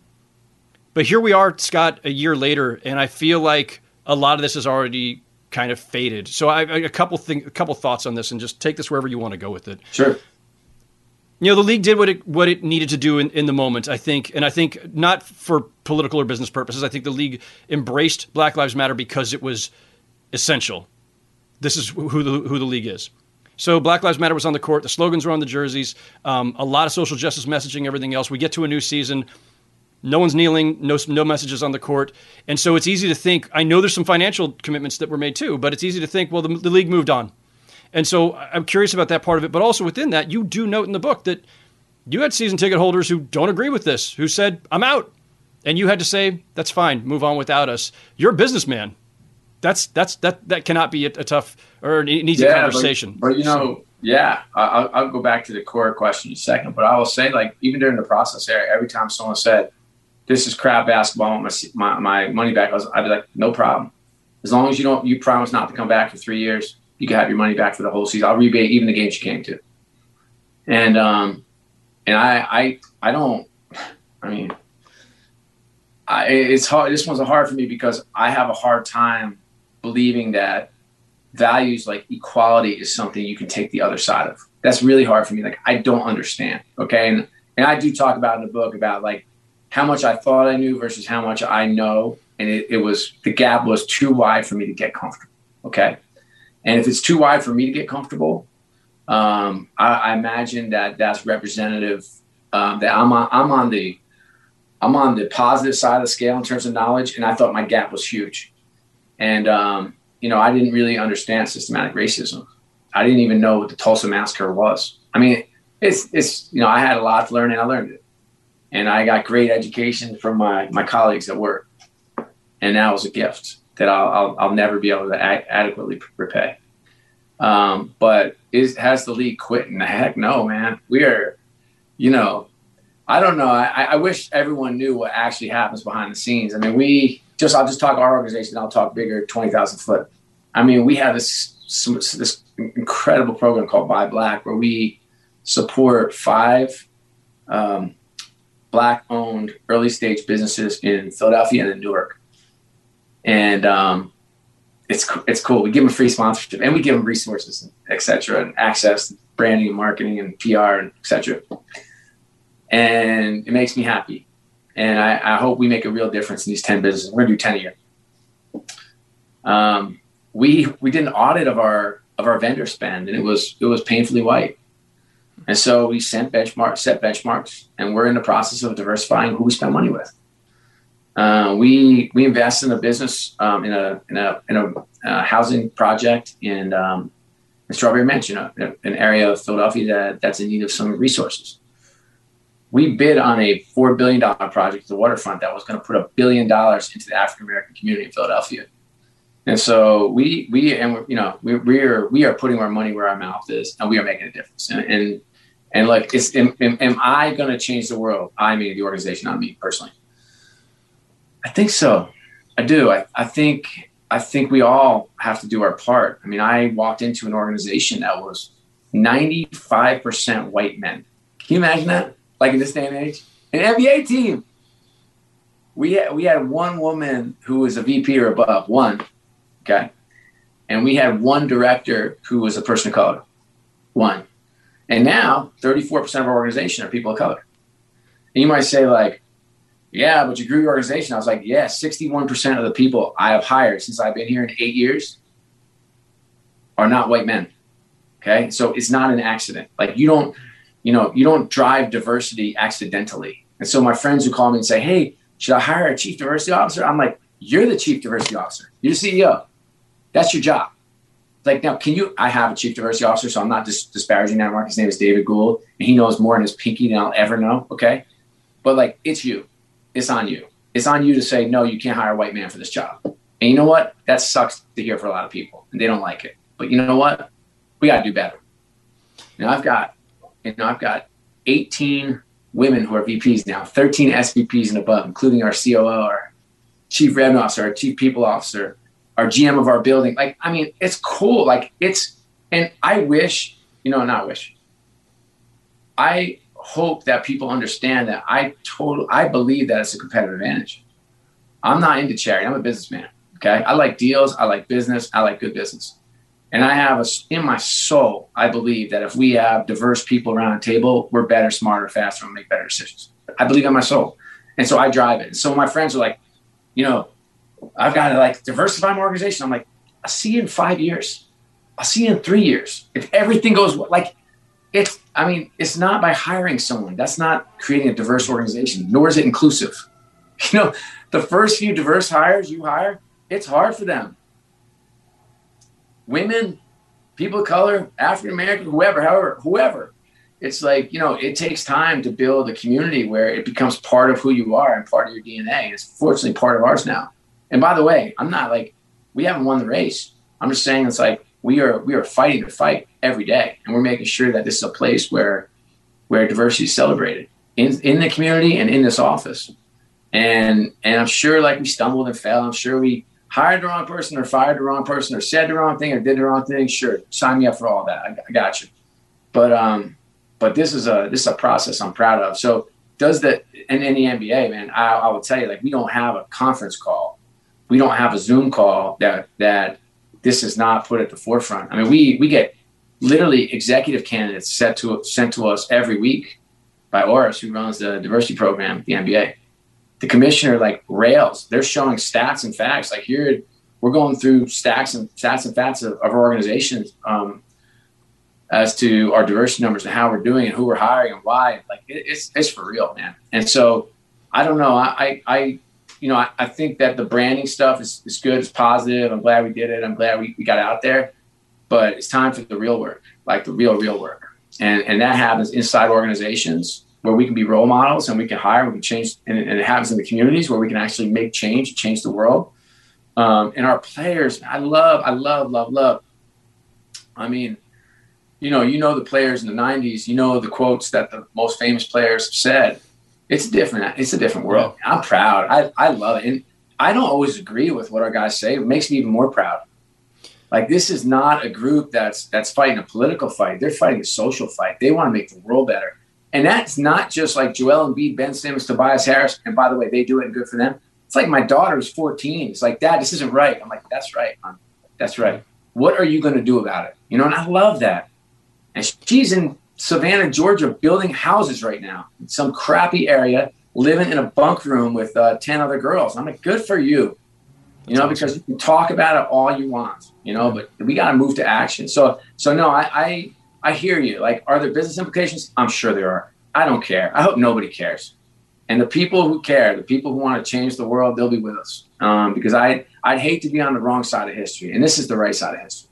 But here we are, Scott, a year later, and I feel like a lot of this has already kind of faded. So I, a couple thing, a couple thoughts on this, and just take this wherever you want to go with it. Sure you know the league did what it what it needed to do in, in the moment i think. And i think not for political or business purposes. I think the league embraced black lives matter because it was essential. This is who the who the league is. So black lives matter was on the court. The slogans were on the jerseys. Um, a lot of social justice messaging everything else. We get to a new season. No one's kneeling. No no messages on the court. And so it's easy to think i know there's some financial commitments that were made too but it's easy to think well the, the league moved on and so I'm curious about that part of it. But also within that, you do note in the book that you had season ticket holders who don't agree with this, who said, I'm out. And you had to say, that's fine, move on without us. You're a businessman. That's that's that that cannot be a, a tough or an easy yeah, conversation. But, but you know, so, yeah, I'll, I'll go back to the core question in a second. But I will say, like, even during the process, every time someone said, this is crap basketball. I want my, my, my money back. I was, I'd be like, no problem. As long as you don't, you promise not to come back for three years, you can have your money back for the whole season. I'll rebate even the games you came to. And, um, and I, I, I don't, I mean, I, it's hard. This one's hard for me because I have a hard time believing that values like equality is something you can take the other side of. That's really hard for me. Like I don't understand. Okay. And, and I do talk about in the book about like how much I thought I knew versus how much I know. And it, it was, the gap was too wide for me to get comfortable. Okay. And if it's too wide for me to get comfortable, um, I, I, imagine that that's representative um, that I'm on, I'm on the, I'm on the positive side of the scale in terms of knowledge. And I thought my gap was huge. And, um, you know, I didn't really understand systematic racism. I didn't even know what the Tulsa massacre was. I mean, it's it's you know, I had a lot to learn and I learned it, and I got great education from my my colleagues at work, and that was a gift that I'll I'll, I'll never be able to adequately repay. Um, but is has the league quit? And heck no, man. We are, you know, I don't know. I, I wish everyone knew what actually happens behind the scenes. I mean, we just I'll just talk our organization. I'll talk bigger, twenty thousand foot. I mean, we have this this incredible program called Buy Black, where we support five um, black-owned early stage businesses in Philadelphia and in Newark, and um, it's it's cool. We give them free sponsorship and we give them resources, etc., and access, branding, and marketing, and PR, and etc. And it makes me happy and I, I, hope we make a real difference in these 10 businesses. We're gonna do 10 a year. Um, we we did an audit of our of our vendor spend and it was it was painfully white. And so we sent benchmark set benchmarks and we're in the process of diversifying who we spend money with. Uh, we we invest in a business um, in a in a in a uh, housing project in, um, in Strawberry Mansion, an area of Philadelphia that, that's in need of some resources we bid on a $4 billion project at the waterfront that was going to put a billion dollars into the African American community in Philadelphia. And so we, we, and you know, we, we are, we are putting our money where our mouth is and we are making a difference. And, and, and like, it's, am, am I going to change the world? I mean, the organization, not me personally. I think so. I do. I, I think, I think we all have to do our part. I mean, I walked into an organization that was 95% white men. Can you imagine that? like in this day and age. An NBA team. We had, we had one woman who was a VP or above, one, okay, and we had one director who was a person of color, one, and now 34% of our organization are people of color. And you might say like, yeah, but you grew your organization. I was like, yeah, 61% of the people I have hired since I've been here in eight years are not white men. Okay. So it's not an accident. Like you don't, you know, you don't drive diversity accidentally. And so my friends who call me and say, Hey, should I hire a chief diversity officer? I'm like, You're the chief diversity officer. You're the CEO. That's your job. Like now, can you? I have a chief diversity officer, so I'm not dis- disparaging that. Mark. His name is David Gould, and he knows more in his pinky than I'll ever know. Okay, but like, it's you. It's on you. It's on you to say no. You can't hire a white man for this job. And you know what? That sucks to hear for a lot of people, and they don't like it. But you know what? We got to do better. Now I've got you know, I've got 18 women who are VPs now, 13 SVPs and above, including our COO, our chief revenue officer, our chief people officer, our GM of our building. Like, I mean, it's cool. Like, it's, and I wish, you know, not wish. I hope that people understand that I total, I believe that it's a competitive advantage. I'm not into charity. I'm a businessman. Okay. I like deals. I like business. I like good business. And I have a, in my soul, I believe that if we have diverse people around a table, we're better, smarter, faster, and make better decisions. I believe in my soul. And so I drive it. And so my friends are like, you know, I've got to like diversify my organization. I'm like, I'll see you in five years. I'll see you in three years. If everything goes like it's, I mean, it's not by hiring someone. That's not creating a diverse organization, nor is it inclusive. [LAUGHS] You know, the first few diverse hires you hire, it's hard for them women, people of color, African American, whoever, however, whoever. It's like, you know, it takes time to build a community where it becomes part of who you are and part of your DNA. It's fortunately part of ours now. And by the way, I'm not like, we haven't won the race. I'm just saying it's like we are we are fighting to fight every day. And we're making sure that this is a place where where diversity is celebrated in, in the community and in this office. And and I'm sure like we stumbled and fell. I'm sure we hired the wrong person or fired the wrong person or said the wrong thing or did the wrong thing. Sure, sign me up for all that. I, I got you. But um, but this is a this is a process I'm proud of. So does the and in the NBA, man, I, I will tell you, like we don't have a conference call, we don't have a Zoom call that that this is not put at the forefront. I mean, we we get literally executive candidates set to sent to us every week by Oris, who runs the diversity program, at the NBA. The commissioner like rails. They're showing stats and facts. Like here, we're going through stacks and stats and facts of, of our organizations um, as to our diversity numbers and how we're doing and who we're hiring and why. Like it, it's it's for real, man. And so I don't know. I I, you know I, I think that the branding stuff is, is good. It's positive. I'm glad we did it. I'm glad we, we got out there. But it's time for the real work, like the real real work. And and that happens inside organizations where we can be role models and we can hire, we can change, and, and it happens in the communities where we can actually make change, change the world. Um, and our players, I love, I love, love, love. I mean, you know, you know the players in the '90s. You know the quotes that the most famous players have said. It's different. It's a different world. I'm proud. I I love it, and I don't always agree with what our guys say. It makes me even more proud. Like this is not a group that's that's fighting a political fight. They're fighting a social fight. They want to make the world better. And that's not just like Joel and Embiid, Ben Simmons, Tobias Harris. And by the way, they do it and good for them. It's like my daughter's 14. It's like, Dad, this isn't right. I'm like, that's right, Mom. That's right. What are you going to do about it? You know, and I love that. And she's in Savannah, Georgia, building houses right now in some crappy area, living in a bunk room with uh, 10 other girls. I'm like, good for you. You know, because you can talk about it all you want, you know, but we got to move to action. So, so no, I, I, I hear you. Like, are there business implications? I'm sure there are. I don't care. I hope nobody cares. And the people who care, the people who want to change the world, they'll be with us. Um, because I, I'd hate to be on the wrong side of history, and this is the right side of history.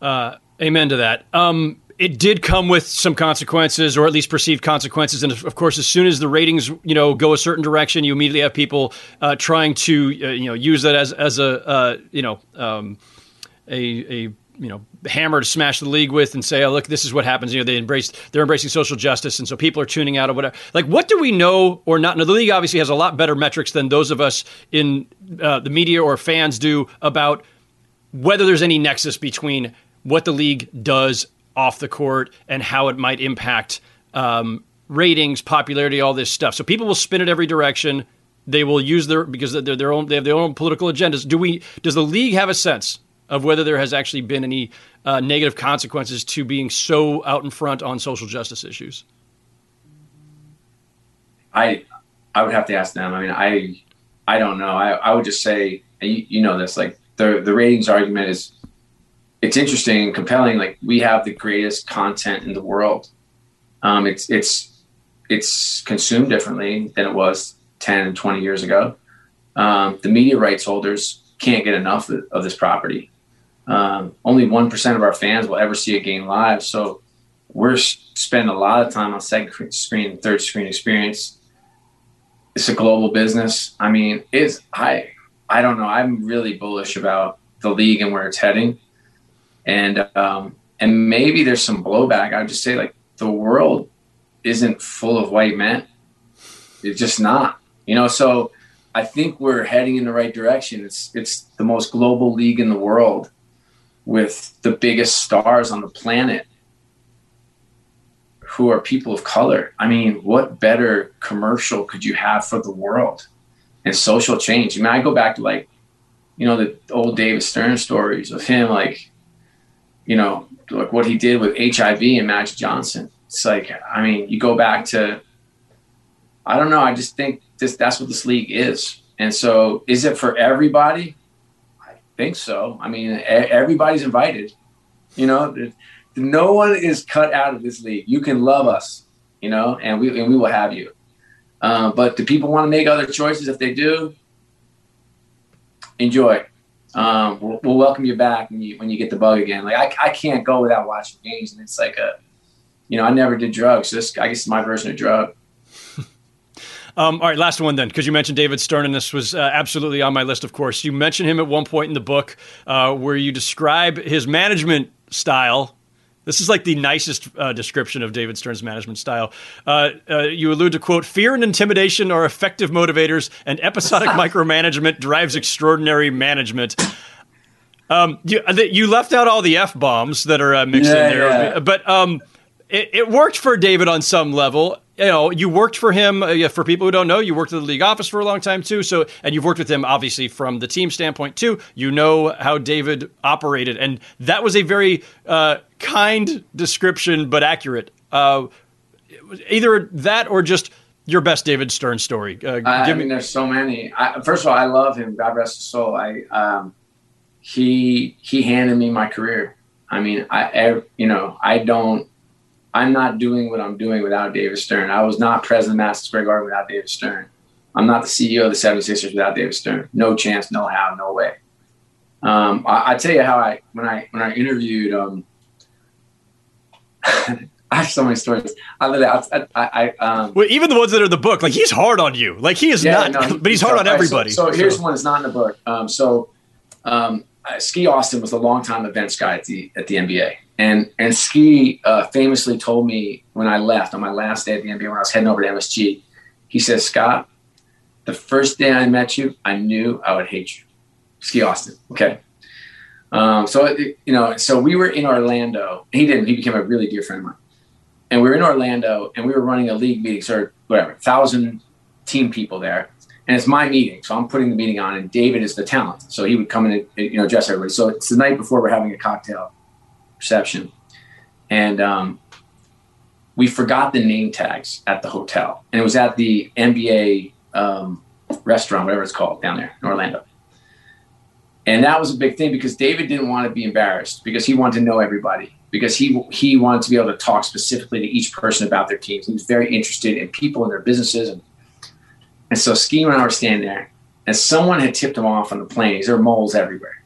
Uh, amen to that. Um, it did come with some consequences, or at least perceived consequences. And of course, as soon as the ratings, you know, go a certain direction, you immediately have people uh, trying to, uh, you know, use that as as a, uh, you know, um, a a you know hammer to smash the league with and say, oh look, this is what happens. You know, they embrace they're embracing social justice, and so people are tuning out or whatever. Like, what do we know or not know? The league obviously has a lot better metrics than those of us in uh, the media or fans do about whether there's any nexus between what the league does off the court and how it might impact um, ratings, popularity, all this stuff. So people will spin it every direction. They will use their because they're their own they have their own political agendas. Do we? Does the league have a sense of whether there has actually been any uh, negative consequences to being so out in front on social justice issues? I I would have to ask them. I mean, I I don't know. I, I would just say, you, you know this, like the the ratings argument is it's interesting and compelling. Like we have the greatest content in the world. Um, it's it's it's consumed differently than it was 10 and 20 years ago. Um, the media rights holders can't get enough of, of this property. Um, only 1% of our fans will ever see a game live. So we're spending a lot of time on second screen, third screen experience. It's a global business. I mean, it's, I, I don't know. I'm really bullish about the league and where it's heading. And, um, and maybe there's some blowback. I would just say like the world isn't full of white men. It's just not, you know, so I think we're heading in the right direction. It's, it's the most global league in the world with the biggest stars on the planet who are people of color. I mean, what better commercial could you have for the world and social change? I mean, I go back to like, you know, the old David Stern stories of him, like, you know, like what he did with HIV and Magic Johnson. It's like, I mean, you go back to, I don't know. I just think this, that's what this league is. And so is it for everybody? I think so. I mean, everybody's invited. You know, no one is cut out of this league. You can love us, you know, and we and we will have you. Uh, but do people want to make other choices? If they do, enjoy. Um, we'll, we'll, welcome you back when you when you get the bug again. Like I, I can't go without watching games, and it's like a, you know, I never did drugs. So this I guess is my version of drug. [LAUGHS] Um, all right, last one then, because you mentioned David Stern, and this was uh, absolutely on my list, of course. You mentioned him at one point in the book uh, where you describe his management style This is like the nicest uh, description of David Stern's management style. Uh, uh, you allude to quote: "Fear and intimidation are effective motivators, and episodic [LAUGHS] micromanagement drives extraordinary management." Um, you, uh, you left out all the f bombs that are uh, mixed Yeah, in there, yeah. but um, it, it worked for David on some level. You know, you worked for him. Uh, for people who don't know, you worked at the league office for a long time too. So, and you've worked with him obviously from the team standpoint too. You know how David operated, and that was a very uh, kind description, but accurate. Uh, either that or just your best David Stern story. Uh, I, I mean, me. there's so many. I, first of all, I love him. God rest his soul. I um, he he handed me my career. I mean, I ev- you know I don't. I'm not doing what I'm doing without David Stern. I was not president of Madison Square Garden without David Stern. I'm not the CEO of the 76ers without David Stern. No chance, no how, no way. Um, I, I tell you how I when I when I interviewed. Um, [LAUGHS] I have so many stories. I literally, I, I, I um, Well, even the ones that are in the book, like he's hard on you. Like he is Yeah, not, no, [LAUGHS] but he's hard so- on right, so- everybody. So, here's one that's not in the book. Um, so um, uh, Ski Austin was a longtime events guy at the at the NBA, and and Ski uh, famously told me when I left on my last day at the NBA when I was heading over to MSG, he says, Scott, the first day I met you, I knew I would hate you. Ski Austin, okay. Um, so you know, so we were in Orlando. He didn't. He became a really dear friend of mine and we were in Orlando and we were running a league meeting, so whatever, thousand team people there. And it's my meeting, so I'm putting the meeting on, and David is the talent, so he would come in and you know address everybody. So it's the night before we're having a cocktail reception, and um, we forgot the name tags at the hotel, and it was at the NBA um, restaurant, whatever it's called, down there in Orlando. And that was a big thing because David didn't want to be embarrassed because he wanted to know everybody because he he wanted to be able to talk specifically to each person about their teams. He was very interested in people and their businesses and and so Ski and I were standing there and someone had tipped him off on the planes. There were moles everywhere.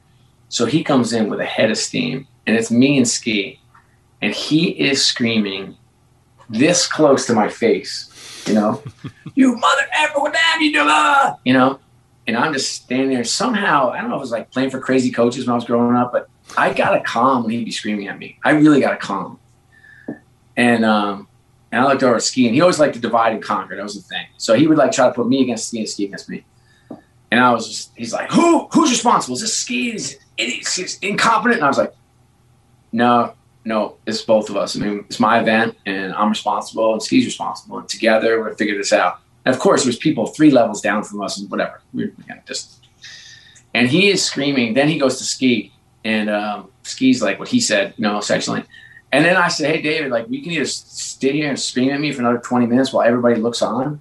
So he comes in with a head of steam and it's me and Ski and he is screaming this close to my face, you know, [LAUGHS] you mother effer, what the have you done? You know, and I'm just standing there. Somehow, I don't know if it was like playing for crazy coaches when I was growing up, but I got a calm when he'd be screaming at me. I really got a calm. And um, and I looked over at Ski, and he always liked to divide and conquer. That was the thing. So he would like try to put me against Ski and Ski against me. And I was just, he's like, who who's responsible? Is this Ski? Is it, incompetent? And I was like, no, no, it's both of us. I mean, it's my event, and I'm responsible, and Ski's responsible, and together we're gonna figure this out. And of course, there's people three levels down from us, and whatever. We're you know, just, and he is screaming. Then he goes to Ski, and um, Ski's like what he said, you know, sexually. And then I said, hey, David, like we can either sit here and scream at me for another 20 minutes while everybody looks on.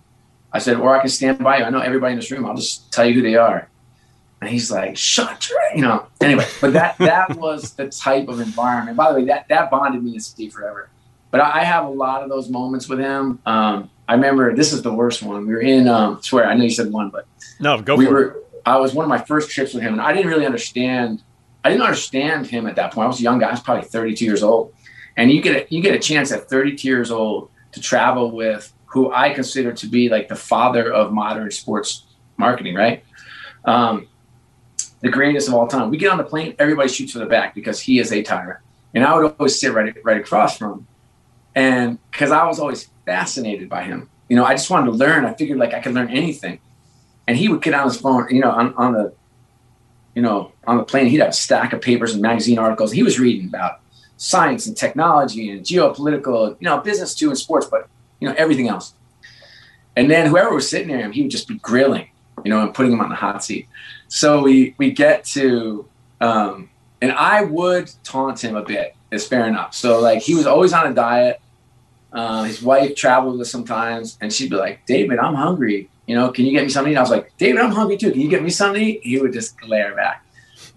I said, or I can stand by you. I know everybody in this room. I'll just tell you who they are. And he's like, shut your, you know. Anyway, but that [LAUGHS] that was the type of environment. By the way, that that bonded me and Steve forever. But I I have a lot of those moments with him. Um, I remember this is the worst one. We were in, um, swear, I know you said one, but No, go we for were. it. I was one of my first trips with him, and I didn't really understand. I didn't understand him at that point. I was a young guy. I was probably 32 years old, and you get a, you get a chance at 32 years old to travel with who I consider to be like the father of modern sports marketing, right? Um, the greatest of all time. We get on the plane, everybody shoots for the back because he is a tyrant, and I would always sit right right across from him, and because I was always fascinated by him. You know, I just wanted to learn. I figured like I could learn anything and he would get on his phone, you know, on, on the, you know, on the plane, he'd have a stack of papers and magazine articles. He was reading about science and technology and geopolitical, you know, business too and sports, but you know, everything else. And then whoever was sitting near him, he would just be grilling, you know, and putting him on the hot seat. So we we get to, um, and I would taunt him a bit. It's fair enough. So like he was always on a diet. Uh, his wife traveled with sometimes, and she'd be like, "David, I'm hungry. You know, can you get me something?" And I was like, "David, I'm hungry too. Can you get me something?" He would just glare back.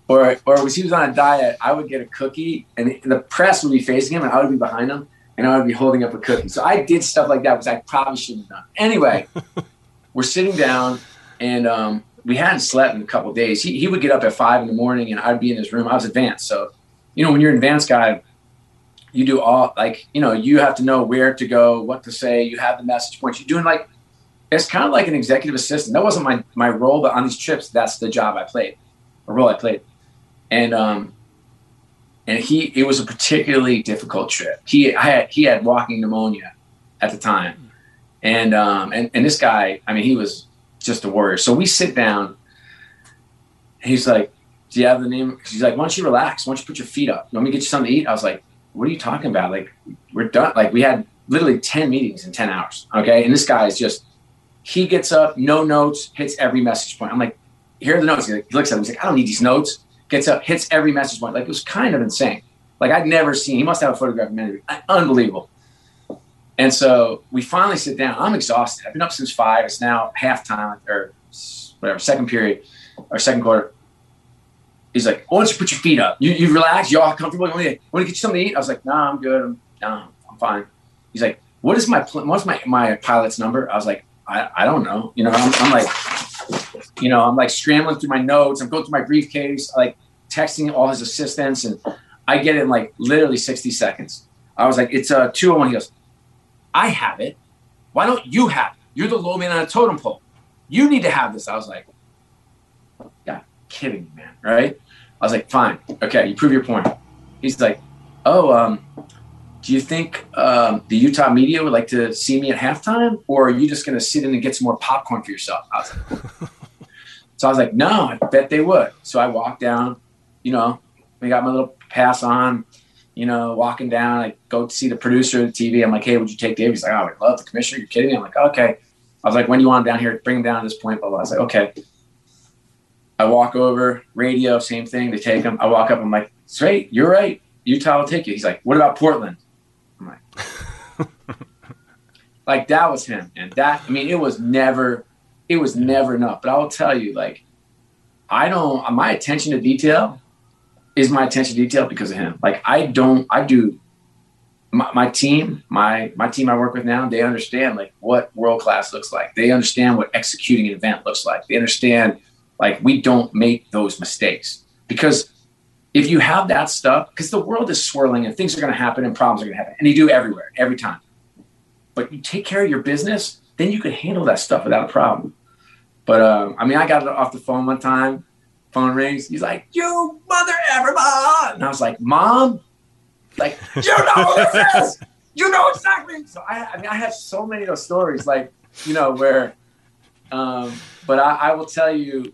Or, or was he was on a diet? I would get a cookie, and the press would be facing him, and I would be behind him, and I would be holding up a cookie. So I did stuff like that, which I probably shouldn't have done. Anyway, [LAUGHS] we're sitting down, and um, we hadn't slept in a couple of days. He, he would get up at five in the morning, and I'd be in his room. I was advanced, so you know when you're an advanced guy, you do all like you know you have to know where to go, what to say. You have the message points. You're doing like it's kind of like an executive assistant. That wasn't my my role, but on these trips, that's the job I played, a role I played, and um, and he it was a particularly difficult trip. He had he had walking pneumonia at the time, and um and and this guy, I mean, he was just a warrior. So we sit down. He's like, "Do you have the name?" He's like, "Why don't you relax? Why don't you put your feet up? Let me get you something to eat?" I was like, "What are you talking about? Like, we're done. Like, we had literally ten meetings in ten hours. Okay, and this guy is just he gets up, no notes, hits every message point. I'm like, here are the notes. He looks at them. He's like, I don't need these notes. Gets up, hits every message point. Like it was kind of insane. Like I'd never seen. He must have a photograph of me. Uh, unbelievable. And so we finally sit down. I'm exhausted. I've been up since five. It's now halftime or whatever, second period or second quarter. He's like, why don't you put your feet up? You, you relax. You all comfortable? You want, to, get you something to eat? I was like, nah, I'm good. I'm, nah, I'm fine. He's like, what is my what's my my pilot's number? I was like, I, I don't know. You know, I'm, I'm, like, you know, I'm like scrambling through my notes. I'm going through my briefcase, like texting all his assistants, and I get it in like literally 60 seconds. I was like, it's a 201. He goes, I have it. Why don't you have it? You're the low man on a totem pole. You need to have this. I was like, yeah, kidding man. Right? I was like, fine. Okay, you prove your point. He's like, oh, um, do you think um, the Utah media would like to see me at halftime, or are you just going to sit in and get some more popcorn for yourself? I like, [LAUGHS] so I was like, no, I bet they would. So I walked down, you know, we got my little pass on, you know, walking down. I go to see the producer of the TV. I'm like, hey, would you take Dave? He's like, oh, I love the commissioner. You're kidding me? I'm like, okay. I was like, when do you want him down here? Bring him down to this point. Blah, blah. I was like, okay. I walk over, radio, same thing. They take him. I walk up. I'm like, straight, you're right. Utah will take you. He's like, what about Portland? I'm like, [LAUGHS] like that was him. And that, I mean, it was never, it was never enough. But I will tell you, like, I don't, my attention to detail is my attention to detail because of him. Like, I don't, I do, my, my team, my, my team I work with now, they understand like what world class looks like. They understand what executing an event looks like. They understand, like, we don't make those mistakes because if you have that stuff, because the world is swirling and things are going to happen and problems are going to happen, and you do everywhere, every time. But you take care of your business, then you can handle that stuff without a problem. But um, I mean, I got off the phone one time. Phone rings. He's like, "You mother everybody," and I was like, "Mom, like you know this is, you know exactly." So I, I mean, I have so many of those stories, like you know, where. Um, but I, I will tell you.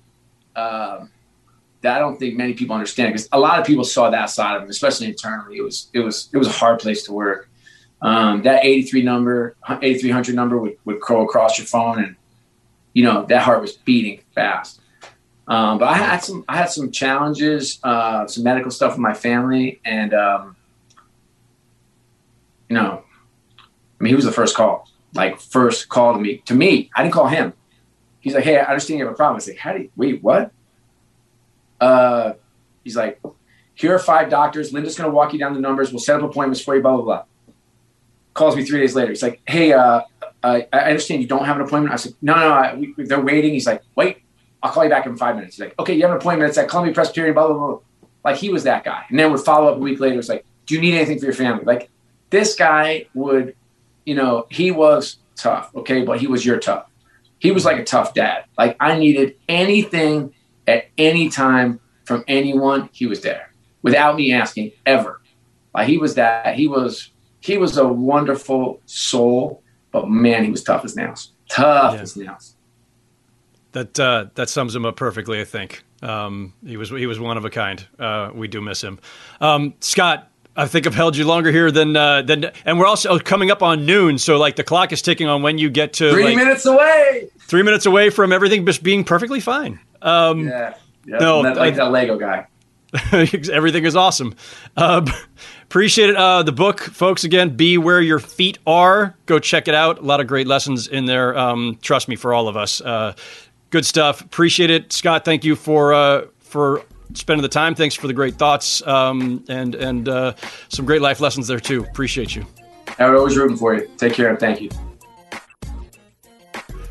Um, that I don't think many people understand because a lot of people saw that side of him, especially internally. It was it was it was a hard place to work. Um, that 83 number, 8300 number would, would crow across your phone, and you know that heart was beating fast. Um, but I had some I had some challenges, uh, some medical stuff with my family, and um, you know, I mean, he was the first call, like first call to me. To me, I didn't call him. He's like, "Hey, I understand you have a problem." I say, "How do you wait? What?" Uh, he's like, here are five doctors. Linda's going to walk you down the numbers. We'll set up appointments for you, blah, blah, blah. Calls me three days later. He's like, hey, uh, I, I understand you don't have an appointment. I said, no, no, no we, they're waiting. He's like, wait, I'll call you back in five minutes. He's like, okay, you have an appointment. It's at Columbia Presbyterian, blah, blah, blah. Like he was that guy. And then would follow up a week later. It's like, do you need anything for your family? Like this guy would, you know, he was tough. Okay. But he was your tough. He was like a tough dad. Like I needed anything at any time from anyone, he was there without me asking ever. Like he was that. He was he was a wonderful soul, but man, he was tough as nails. Tough yeah. as nails. That uh, that sums him up perfectly, I think. Um, he was he was one of a kind. Uh, we do miss him. Um, Scott, I think I've held you longer here than uh, than, and we're also coming up on noon, so like the clock is ticking on when you get to three like, minutes away. Three minutes away from everything just being perfectly fine. Um, yeah. Yep. No, that, like that Lego guy. [LAUGHS] everything is awesome. Uh, [LAUGHS] appreciate it. Uh, the book, folks. Again, be where your feet are. Go check it out. A lot of great lessons in there. Um, trust me, for all of us. Uh, good stuff. Appreciate it, Scott. Thank you for uh, for spending the time. Thanks for the great thoughts um, and and uh, some great life lessons there too. Appreciate you. I would always rooting for you. Take care and thank you.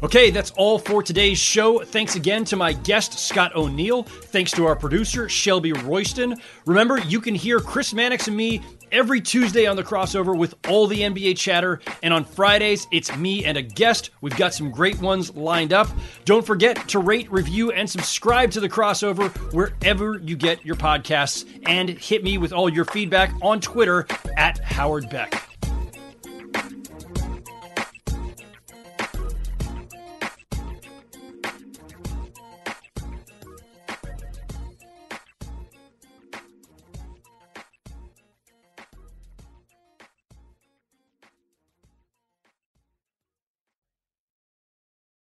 Okay, that's all for today's show. Thanks again to my guest, Scott O'Neil. Thanks to our producer, Shelby Royston. Remember, you can hear Chris Mannix and me every Tuesday on the crossover with all the NBA chatter. And on Fridays, it's me and a guest. We've got some great ones lined up. Don't forget to rate, review, and subscribe to the crossover wherever you get your podcasts. And hit me with all your feedback on Twitter at Howard Beck.